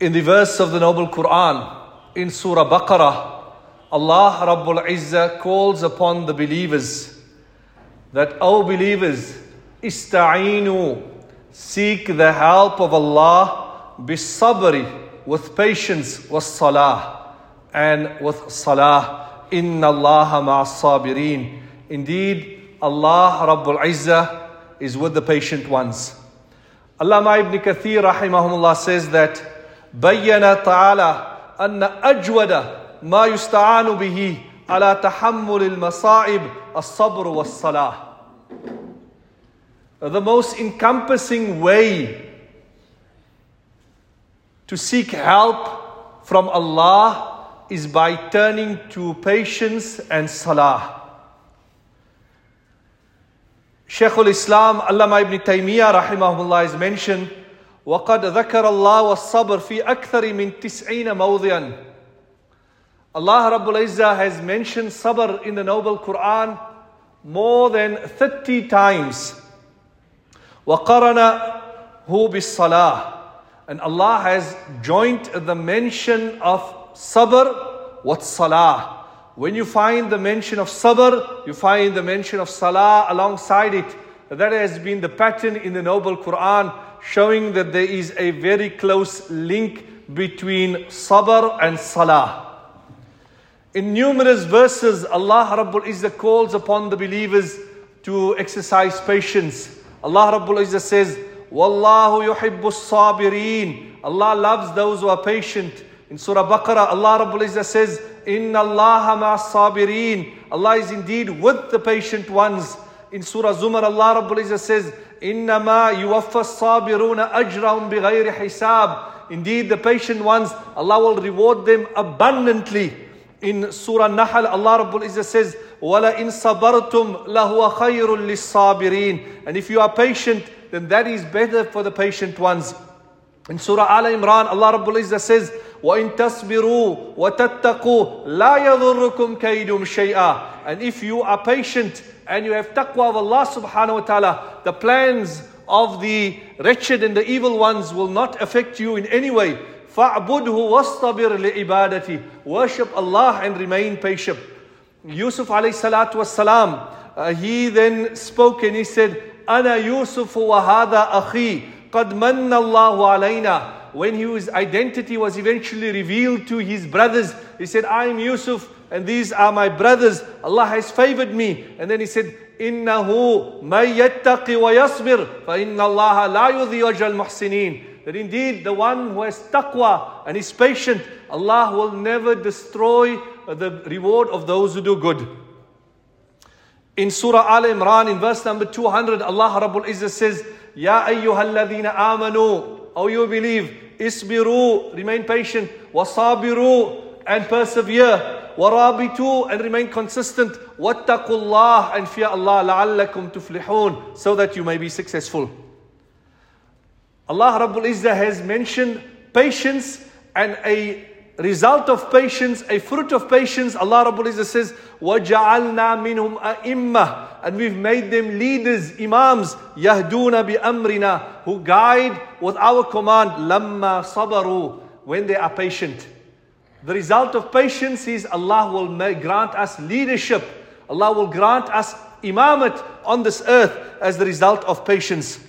In the verse of the Noble Quran, in Surah Baqarah, Allah Rabbul Izzah calls upon the believers that, O believers, ista'inu, seek the help of Allah, bisabri, with patience, was salah, and with salah. Inna Allah ma'as. Indeed, Allah Rabbul Izzah is with the patient ones. Allama ibn Kathir rahimahullah says that بين تعالى أن أجود ما يستعان به على تحمل المصائب الصبر والصلاة. The most encompassing way to seek help from Allah is by turning to patience and salah. Shaykh al-Islam Allama ibn Taymiyyah rahimahullah is mentioned وقد ذكر الله والصبر في أكثر من تسعين موضعا Allah Rabbul Izzah has mentioned sabr in the Noble Quran more than 30 times. وقرنه بالصلاة And Allah has joined the mention of sabr with salah. When you find the mention of sabr, you find the mention of salah alongside it. That has been the pattern in the Noble Quran, showing that there is a very close link between sabr and salah. In numerous verses, Allah Rabbul Izzah calls upon the believers to exercise patience. Allah Rabbul Izzah says, Wallahu yuhibbu sabirin. Allah loves those who are patient. In Surah Baqarah, Allah Rabbul Izzah says, Inna Allah ma'as sabirin. Allah is indeed with the patient ones. In Surah Zumar, Allah Rabbul Izzah says, Innama yuwaffa sabiruna ajrahum bighayri hisab. Indeed, the patient ones, Allah will reward them abundantly. In Surah Nahl, Allah Rabbul Izzah says, وَلَئِن صَبَرْتُمْ لَهُوَ خَيْرٌ لِلصَّابِرِينَ And if you are patient, then that is better for the patient ones. In Surah Al Imran, Allah Rabbul Izzah says, وَإِن تَصْبِرُوا وَتَتَّقُوا لَا يَضُرُّكُمْ كَيْدُمْ شَيْئًا And if you are patient and you have taqwa of Allah subhanahu wa ta'ala, the plans of the wretched and the evil ones will not affect you in any way. فَاعْبُدْهُ وَاصْطَبِرْ لِعِبَادَتِهِ Worship Allah and remain patient. Yusuf alayhi salatu wasalam, uh, he then spoke and he said, أَنَا يُوسُفُ وَهَذَا أَخِي قَدْ مَنَّ اللَّهُ عَلَيْنَا When his identity was eventually revealed to his brothers, he said, I am Yusuf and these are my brothers. Allah has favored me. And then he said, إِنَّهُ مَن يَتَّقِ وَيَصْبِرْ فَإِنَّ اللَّهَ لَا يُضِيعُ أَجْرَ الْمُحْسِنِينَ that indeed the one who has taqwa and is patient, Allah will never destroy the reward of those who do good. In Surah Al Imran, in verse number 200, Allah Rabbul Izzah says, Ya ayyuhalladhina amanu, O you believe, isbiru, remain patient, wasabiru, and persevere, warabitu, and remain consistent, wattaqullah, and fear Allah, la'allakum tuflihun, so that you may be successful. Allah Rabbul Izzah has mentioned patience and a result of patience, a fruit of patience. Allah Rabbul Izzah says, وَجَعَلْنَا مِنْهُمْ أَئِمَّةً And we've made them leaders, imams, يَهْدُونَ بِأَمْرِنَا Who guide with our command, لَمَّا صَبَرُوا When they are patient. The result of patience is Allah will grant us leadership. Allah will grant us imamat on this earth as the result of patience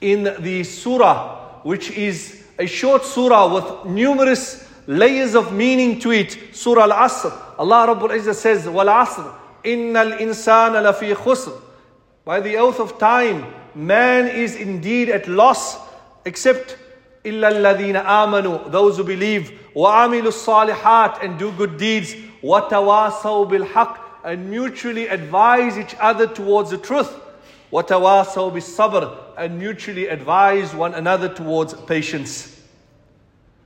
in the surah, which is a short surah with numerous layers of meaning to it. Surah Al Asr. Allah Rabbul Izzah says, Wal Asr, Innal insana lafi khusr. By the oath of time, man is indeed at loss, except illa alladhina amanu, those who believe, wa amilu salihat, and do good deeds, wa tawasaw bil haqq, and mutually advise each other towards the truth. وَتَوَاصَوْا بِالصَّبْرِ and mutually advise one another towards patience.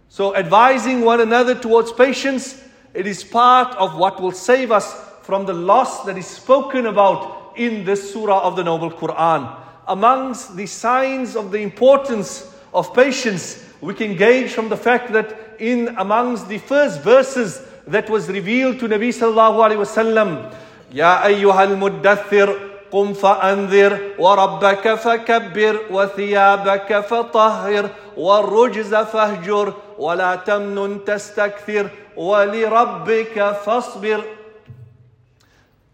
So advising one another towards patience, it is part of what will save us from the loss that is spoken about in this surah of the Noble Quran. Amongst the signs of the importance of patience, we can gauge from the fact that in amongst the first verses that was revealed to Nabi sallallahu alaihi wasallam, Ya ayyuhal muddathir قم فأنذر وربك فكبر وثيابك فطهر والرجز فاهجر ولا تمنن تستكثر ولربك فاصبر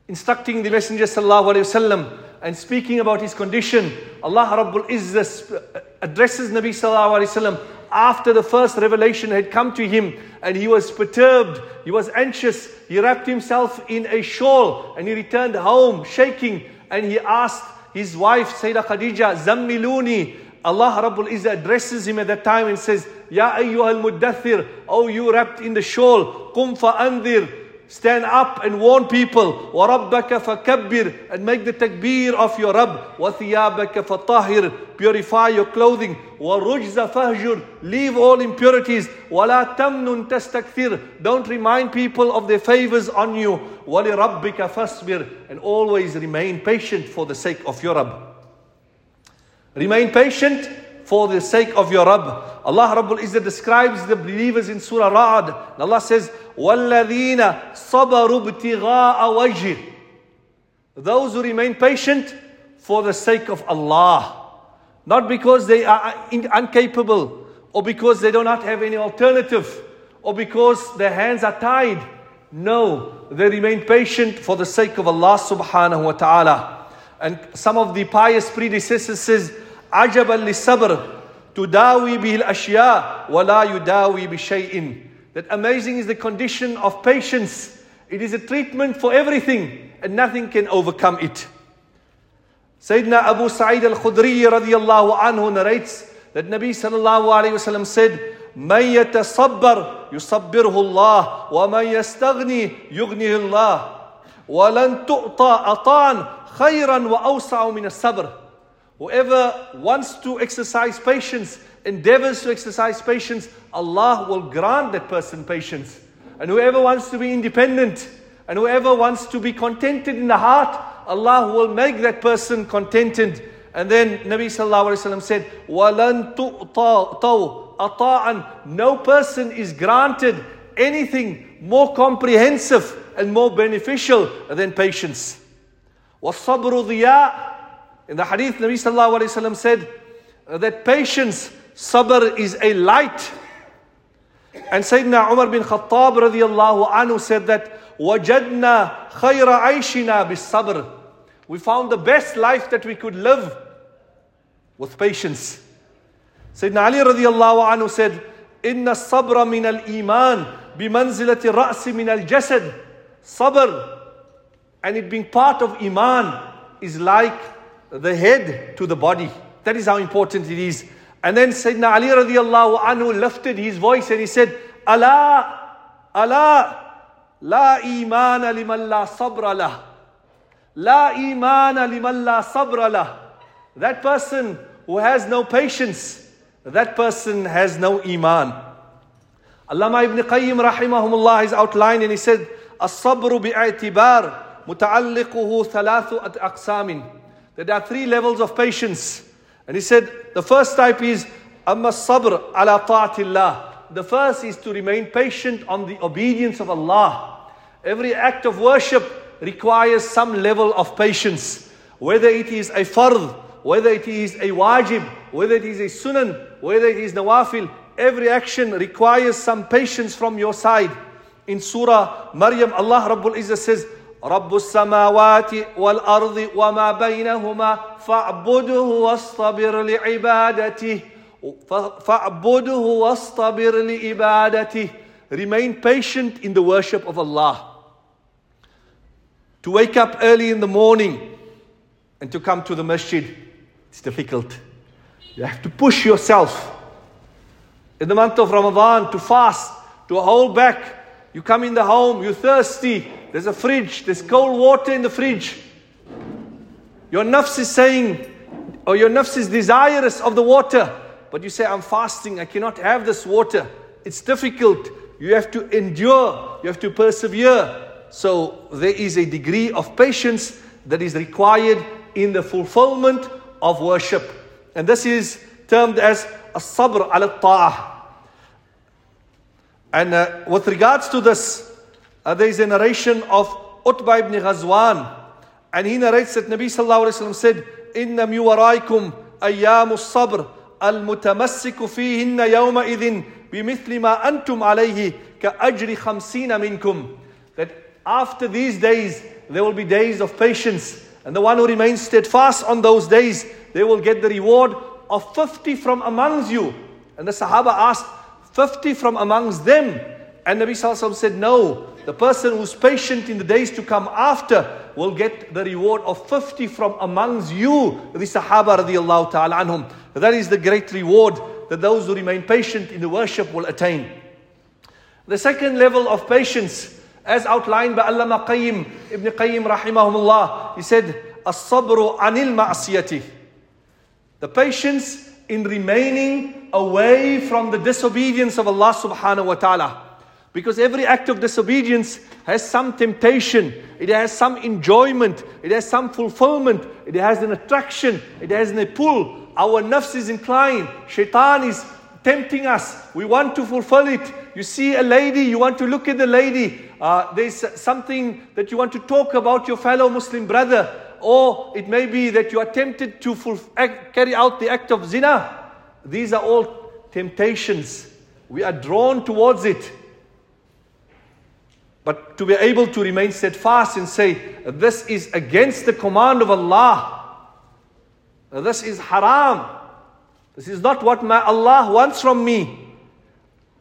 Instructing the Messenger sallallahu alaihi wasallam and speaking about his condition, Allah Rabbul Izzah addresses Nabi sallallahu alaihi wasallam after the first revelation had come to him. And he was perturbed, he was anxious, he wrapped himself in a shawl and he returned home shaking. And he asked his wife Sayyidah Khadija, Zammiluni. Allah Rabbul Izzah addresses him at that time and says, Ya ayyuhal muddathir, oh you wrapped in the shawl, qum fa'andir, Stand up and warn people. وَرَبَّكَ فَكَبِّرْ And make the takbir of your Rabb. وَثِيَابَكَ فَطَهِرْ Purify your clothing. وَرُجْزَ فَهْجُرْ Leave all impurities. وَلَا تَمْنُن تَسْتَكْثِرْ Don't remind people of their favors on you. وَلِرَبِّكَ فَاصْبِرْ And always remain patient for the sake of your Rabb. Remain patient for the sake of your Rabb. Allah Rabbul Izzah describes the believers in Surah Ra'ad. Allah says, وَالَّذِينَ صَبَرُوا ابْتِغَاءَ وَجْهِ Those who remain patient for the sake of Allah. Not because they are incapable or because they do not have any alternative or because their hands are tied. No, they remain patient for the sake of Allah subhanahu wa ta'ala. And some of the pious predecessors says, عجبا للصبر تداوي به الأشياء ولا يداوي بشيء that amazing is the condition of patience. It is a treatment for everything and nothing can overcome it. Sayyidina Abu Sa'id al-Khudri radiyallahu anhu narrates that Nabi sallallahu alayhi wasallam said, من يتصبر يصبره الله ومن يستغني يغنيه الله ولن تؤطى أطان خيرا وأوسع من الصبر Whoever wants to exercise patience, endeavors to exercise patience, Allah will grant that person patience. And whoever wants to be independent, and whoever wants to be contented in the heart, Allah will make that person contented. And then Nabi Sallallahu Alaihi Wasallam said, وَلَن تُؤْطَوْ أَطَاعًا No person is granted anything more comprehensive and more beneficial than patience. وَالصَّبْرُ ضِيَاء in the hadith, Nabi Sallallahu Alaihi Wasallam said uh, that patience, sabr is a light. And Sayyidina Umar bin Khattab radiallahu anhu said that, وَجَدْنَا خَيْرَ عَيْشِنَا بِالصَّبْرِ We found the best life that we could live with patience. Sayyidina Ali radiallahu anhu said, إِنَّ الصَّبْرَ مِنَ الْإِيمَانِ بِمَنْزِلَةِ الرَّأْسِ مِنَ الْجَسَدِ Sabr and it being part of Iman is like the head to the body. That is how important it is. And then Sayyidina Ali radiallahu anhu lifted his voice and he said, Allah, Allah, la imana liman la sabra lah. La imana liman la sabra lah. That person who has no patience, that person has no iman. Allama ibn Qayyim rahimahumullah has outlined and he said, الصبر باعتبار متعلقه ثلاث أقسام that there are three levels of patience. And he said, the first type is amma sabr ala ta'atillah. The first is to remain patient on the obedience of Allah. Every act of worship requires some level of patience. Whether it is a fard, whether it is a wajib, whether it is a sunan, whether it is nawafil, every action requires some patience from your side. In Surah Maryam, Allah Rabbul Izzah says, رب السماوات والارض وما بينهما فاعبده واصطبر لعبادته فاعبده واصطبر لعبادته remain patient in the worship of Allah to wake up early in the morning and to come to the masjid it's difficult you have to push yourself in the month of Ramadan to fast to hold back you come in the home you're thirsty there's a fridge, there's cold water in the fridge. Your nafs is saying, or your nafs is desirous of the water, but you say, I'm fasting, I cannot have this water. It's difficult. You have to endure, you have to persevere. So there is a degree of patience that is required in the fulfillment of worship. And this is termed as a sabr al ta'ah. And uh, with regards to this, uh, there is a narration of Utbah ibn Ghazwan, and he narrates that Nabi sallallahu alayhi wa said, إِنَّ مِوَرَائِكُمْ أَيَّامُ الصَّبْرِ المتمسك فيهن يومئذ بمثل ما أنتم عليه كأجر خمسين منكم that after these days there will be days of patience and the one who remains steadfast on those days they will get the reward of 50 from amongst you and the Sahaba asked 50 from amongst them and Nabi Sallallahu said no the person who's patient in the days to come after will get the reward of 50 from amongst you the Sahaba radiallahu ta'ala anhum that is the great reward that those who remain patient in the worship will attain. The second level of patience, as outlined by Allama Qayyim, Ibn Qayyim rahimahumullah, he said, As-sabru anil ma'asiyati. The patience in remaining away from the disobedience of Allah subhanahu wa ta'ala. Because every act of disobedience has some temptation, it has some enjoyment, it has some fulfillment, it has an attraction, it has a pull. Our nafs is inclined. Shaitan is tempting us. We want to fulfill it. You see a lady, you want to look at the lady. Uh, there's something that you want to talk about your fellow Muslim brother. Or it may be that you are tempted to act, carry out the act of zina. These are all temptations. We are drawn towards it. But to be able to remain steadfast and say, This is against the command of Allah. Now this is haram. This is not what my Allah wants from me.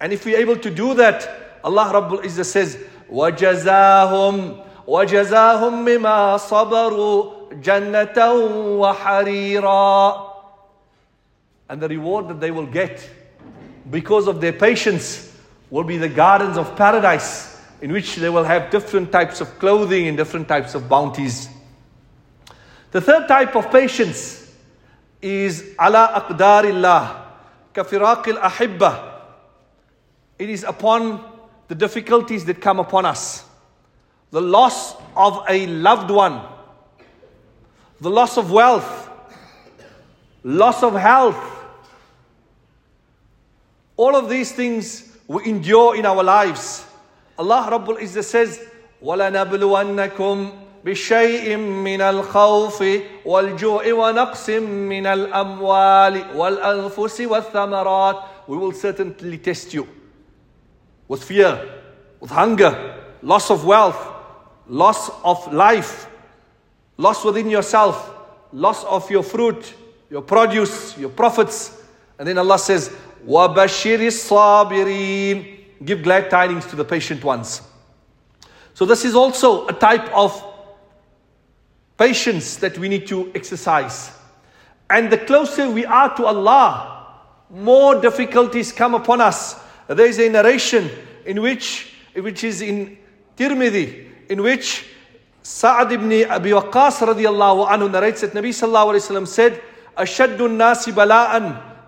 And if we're able to do that, Allah Rabbul Izzah says, وَجَزَاهُمْ وَجَزَاهُمْ مِمَا صَبَرُوا جَنَّةً وَحَرِيرًا And the reward that they will get because of their patience will be the gardens of paradise in which they will have different types of clothing and different types of bounties. The third type of patience is ala aqdarillah, kafiraq al-ahibba. It is upon the difficulties that come upon us. The loss of a loved one, the loss of wealth, loss of health. All of these things we endure in our lives. Allah Rabbul Izzah says, وَلَنَبْلُوَنَّكُمْ بشيء من الخوف والجوع ونقص من الأموال والأنفس والثمرات we will certainly test you with fear with hunger loss of wealth loss of life loss within yourself loss of your fruit your produce your profits and then Allah says وَبَشِّرِ الصَّابِرِينَ give glad tidings to the patient ones so this is also a type of patience that we need to exercise. And the closer we are to Allah, more difficulties come upon us. There is a narration in which, which is in Tirmidhi, in which Sa'ad ibn Abi Waqqas radiallahu anhu narrates that Nabi sallallahu alayhi wa said, أشد الناس بلاء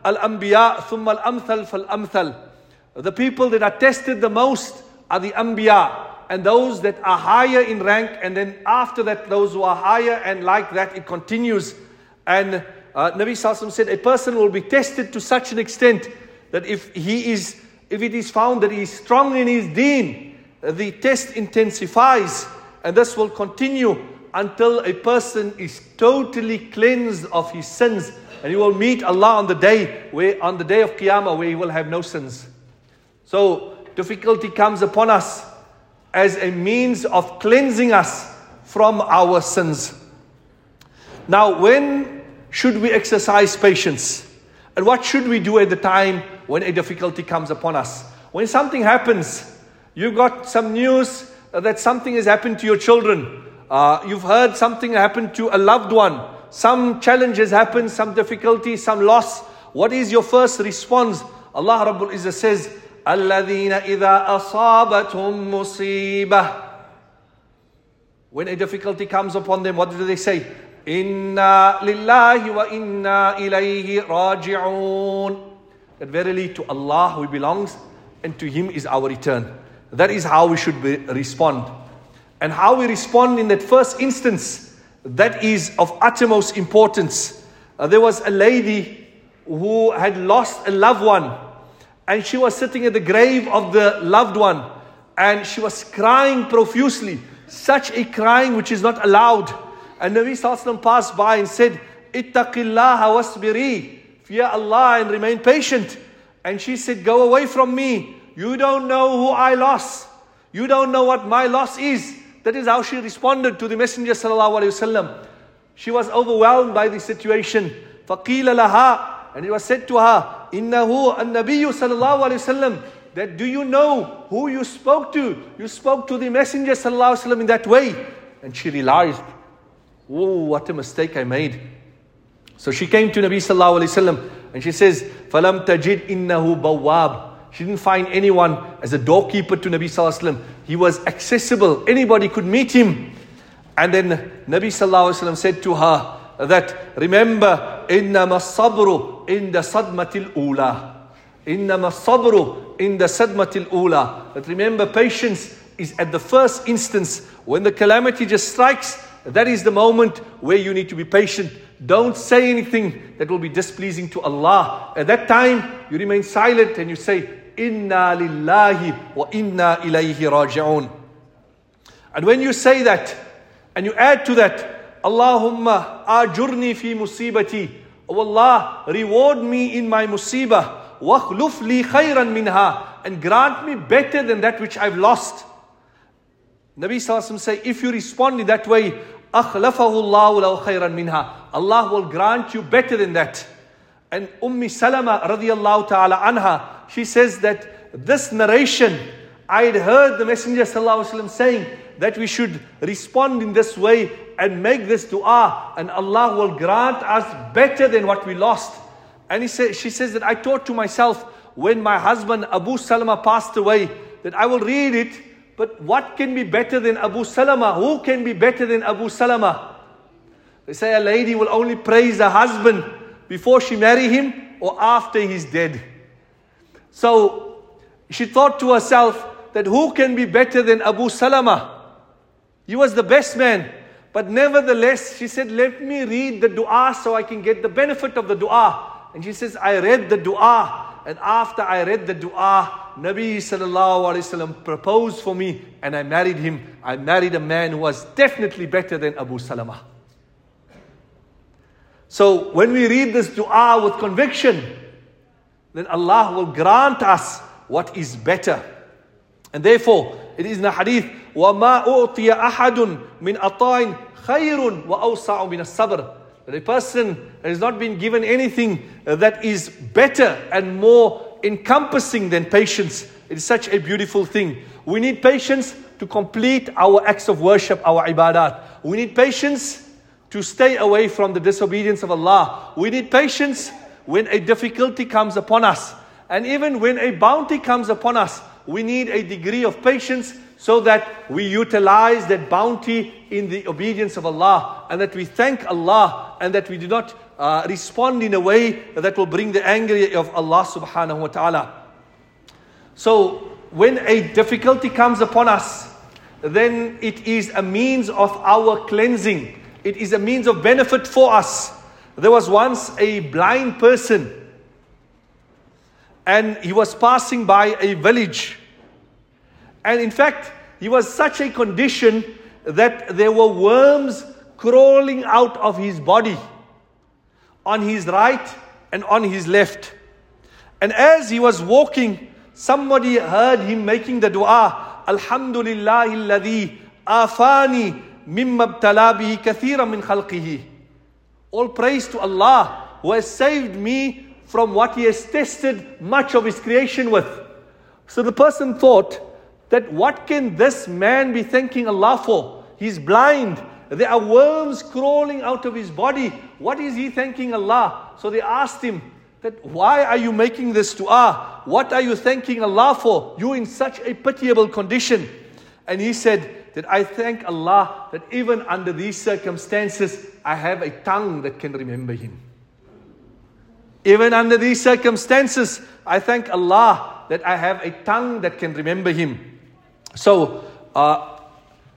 الأنبياء ثم الأمثل فالأمثل. the people that are tested the most are the Anbiya and those that are higher in rank, and then after that, those who are higher, and like that, it continues. And uh, Nabi Sallallahu said, a person will be tested to such an extent that if he is, if it is found that he is strong in his deen, the test intensifies, and this will continue until a person is totally cleansed of his sins, and he will meet Allah on the day where, on the day of Qiyamah, where he will have no sins. So difficulty comes upon us as a means of cleansing us from our sins. Now, when should we exercise patience? And what should we do at the time when a difficulty comes upon us? When something happens, you've got some news that something has happened to your children. Uh, you've heard something happened to a loved one. Some challenge has happened, some difficulty, some loss. What is your first response? Allah Rabbul Izzah says, الذين إذا أصابتهم مصيبة When a difficulty comes upon them, what do they say? إنا لله وإنا إليه راجعون That verily to Allah we belongs and to Him is our return. That is how we should be, respond. And how we respond in that first instance, that is of uttermost importance. Uh, there was a lady who had lost a loved one and she was sitting at the grave of the loved one and she was crying profusely, such a crying which is not allowed. And Nabi Sallallahu passed by and said, Ittaqillaha wasbiri, fear Allah and remain patient. And she said, Go away from me. You don't know who I lost. You don't know what my loss is. That is how she responded to the Messenger sallallahu alaihi wasallam. She was overwhelmed by the situation. فَقِيلَ لَهَا And it was said to her, Innahu an Nabiyyu sallallahu alayhi wasallam. That do you know who you spoke to? You spoke to the Messenger sallallahu alayhi wasallam in that way. And she realized, oh, what a mistake I made. So she came to Nabi sallallahu alayhi wasallam and she says, Falam tajid innahu bawab. She didn't find anyone as a doorkeeper to Nabi sallallahu alayhi wasallam. He was accessible. Anybody could meet him. And then Nabi sallallahu alayhi wasallam said to her that, remember, inna sabru إِنْدَ صَدْمَةِ الْأُولَى إِنَّمَا الصَّبْرُ إِنْدَ صَدْمَةِ الْأُولَى But remember, patience is at the first instance when the calamity just strikes that is the moment where you need to be patient. Don't say anything that will be displeasing to Allah. At that time, you remain silent and you say, Inna lillahi wa inna ilayhi raji'un. And when you say that, and you add to that, Allahumma ajurni fi musibati. Oh Allah, reward me in my musibah. Wakhluf li khayran minha. And grant me better than that which I've lost. Nabi Sallallahu say, if you respond in that way, أخلفه الله لو خيرا منها. Allah will grant you better than that. And Ummi Salama radiallahu ta'ala anha, she says that this narration, I had heard the Messenger sallallahu saying that we should respond in this way and make this dua and Allah will grant us better than what we lost. And he said, she says that I thought to myself when my husband Abu Salama passed away that I will read it but what can be better than Abu Salama? Who can be better than Abu Salama? They say a lady will only praise her husband before she marry him or after he's dead. So she thought to herself that who can be better than Abu Salama? He was the best man. But nevertheless, she said, let me read the dua so I can get the benefit of the dua. And she says, I read the dua. And after I read the dua, Nabi sallallahu alayhi wasallam proposed for me and I married him. I married a man who was definitely better than Abu Salama. So when we read this dua with conviction, then Allah will grant us what is better. And therefore, it is in the hadith, وَمَا أُعْطِيَ أَحَدٌ مِنْ أَطَاءٍ خَيْرٌ وَأَوْسَعُ مِنَ الصَّبْرِ That a person has not been given anything that is better and more encompassing than patience. It is such a beautiful thing. We need patience to complete our acts of worship, our ibadat. We need patience to stay away from the disobedience of Allah. We need patience when a difficulty comes upon us. And even when a bounty comes upon us, we need a degree of patience so that we utilize that bounty in the obedience of Allah and that we thank Allah and that we do not uh, respond in a way that will bring the anger of Allah subhanahu wa ta'ala. So, when a difficulty comes upon us, then it is a means of our cleansing. It is a means of benefit for us. There was once a blind person, and he was passing by a village. And in fact, he was such a condition that there were worms crawling out of his body on his right and on his left. And as he was walking, somebody heard him making the dua, Alhamdulillah alladhi afani mimma bihi kathira min khalqihi. All praise to Allah who has saved me from what he has tested much of his creation with. So the person thought that what can this man be thanking Allah for? He's blind. There are worms crawling out of his body. What is he thanking Allah? So they asked him that why are you making this dua? What are you thanking Allah for? You in such a pitiable condition. And he said that I thank Allah that even under these circumstances, I have a tongue that can remember him. Even under these circumstances, I thank Allah that I have a tongue that can remember him. So, uh,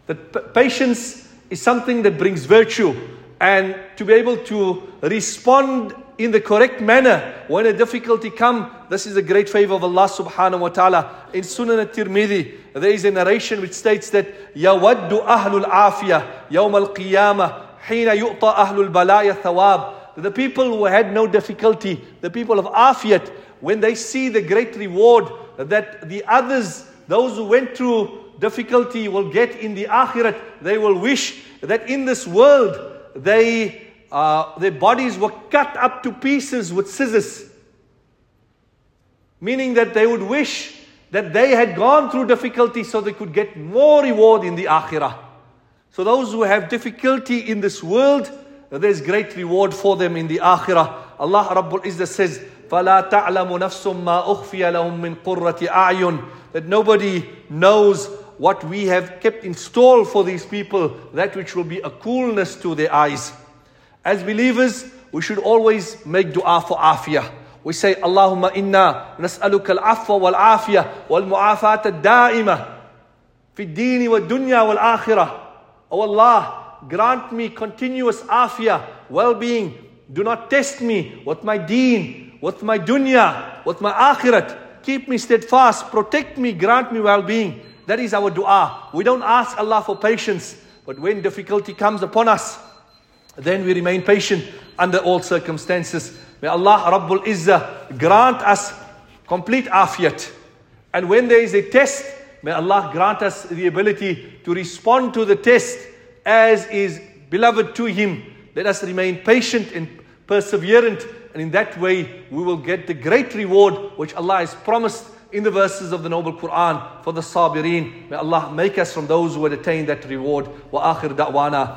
the p- patience is something that brings virtue. And to be able to respond in the correct manner when a difficulty comes, this is a great favor of Allah subhanahu wa ta'ala. In Sunan al-Tirmidhi, there is a narration which states that يَوَدُّ أَهْلُ الْعَافِيَةِ يَوْمَ الْقِيَامَةِ حِينَ يُؤْطَى أَهْلُ الْبَلَايَ ثَوَابِ the people who had no difficulty, the people of Afiyat, when they see the great reward that the others, those who went through difficulty, will get in the Akhirat, they will wish that in this world they, uh, their bodies were cut up to pieces with scissors. Meaning that they would wish that they had gone through difficulty so they could get more reward in the Akhirah. So those who have difficulty in this world, there's great reward for them in the Akhirah. Allah Rabbul Izzah says, فَلَا تَعْلَمُ نَفْسٌ مَا أُخْفِيَ لَهُم مِّن قُرَّةِ أَعْيُنٍ That nobody knows what we have kept installed for these people, that which will be a coolness to their eyes. As believers, we should always make dua for afiyah. We say, Allahumma inna nas'aluka al-afwa wal-afiyah wal-mu'afat al-da'imah fi dini wa dunya wal-akhirah. Oh Allah, grant me continuous afiyah, well-being. Do not test me with my deen, with my dunya, with my akhirat. Keep me steadfast, protect me, grant me well-being. That is our dua. We don't ask Allah for patience, but when difficulty comes upon us, then we remain patient under all circumstances. May Allah Rabbul Izzah grant us complete afiyat. And when there is a test, may Allah grant us the ability to respond to the test as is beloved to Him. Let us remain patient and perseverant, and in that way we will get the great reward which Allah has promised in the verses of the noble Quran for the Sabirin. May Allah make us from those who will attain that reward. Wa akhir da'wana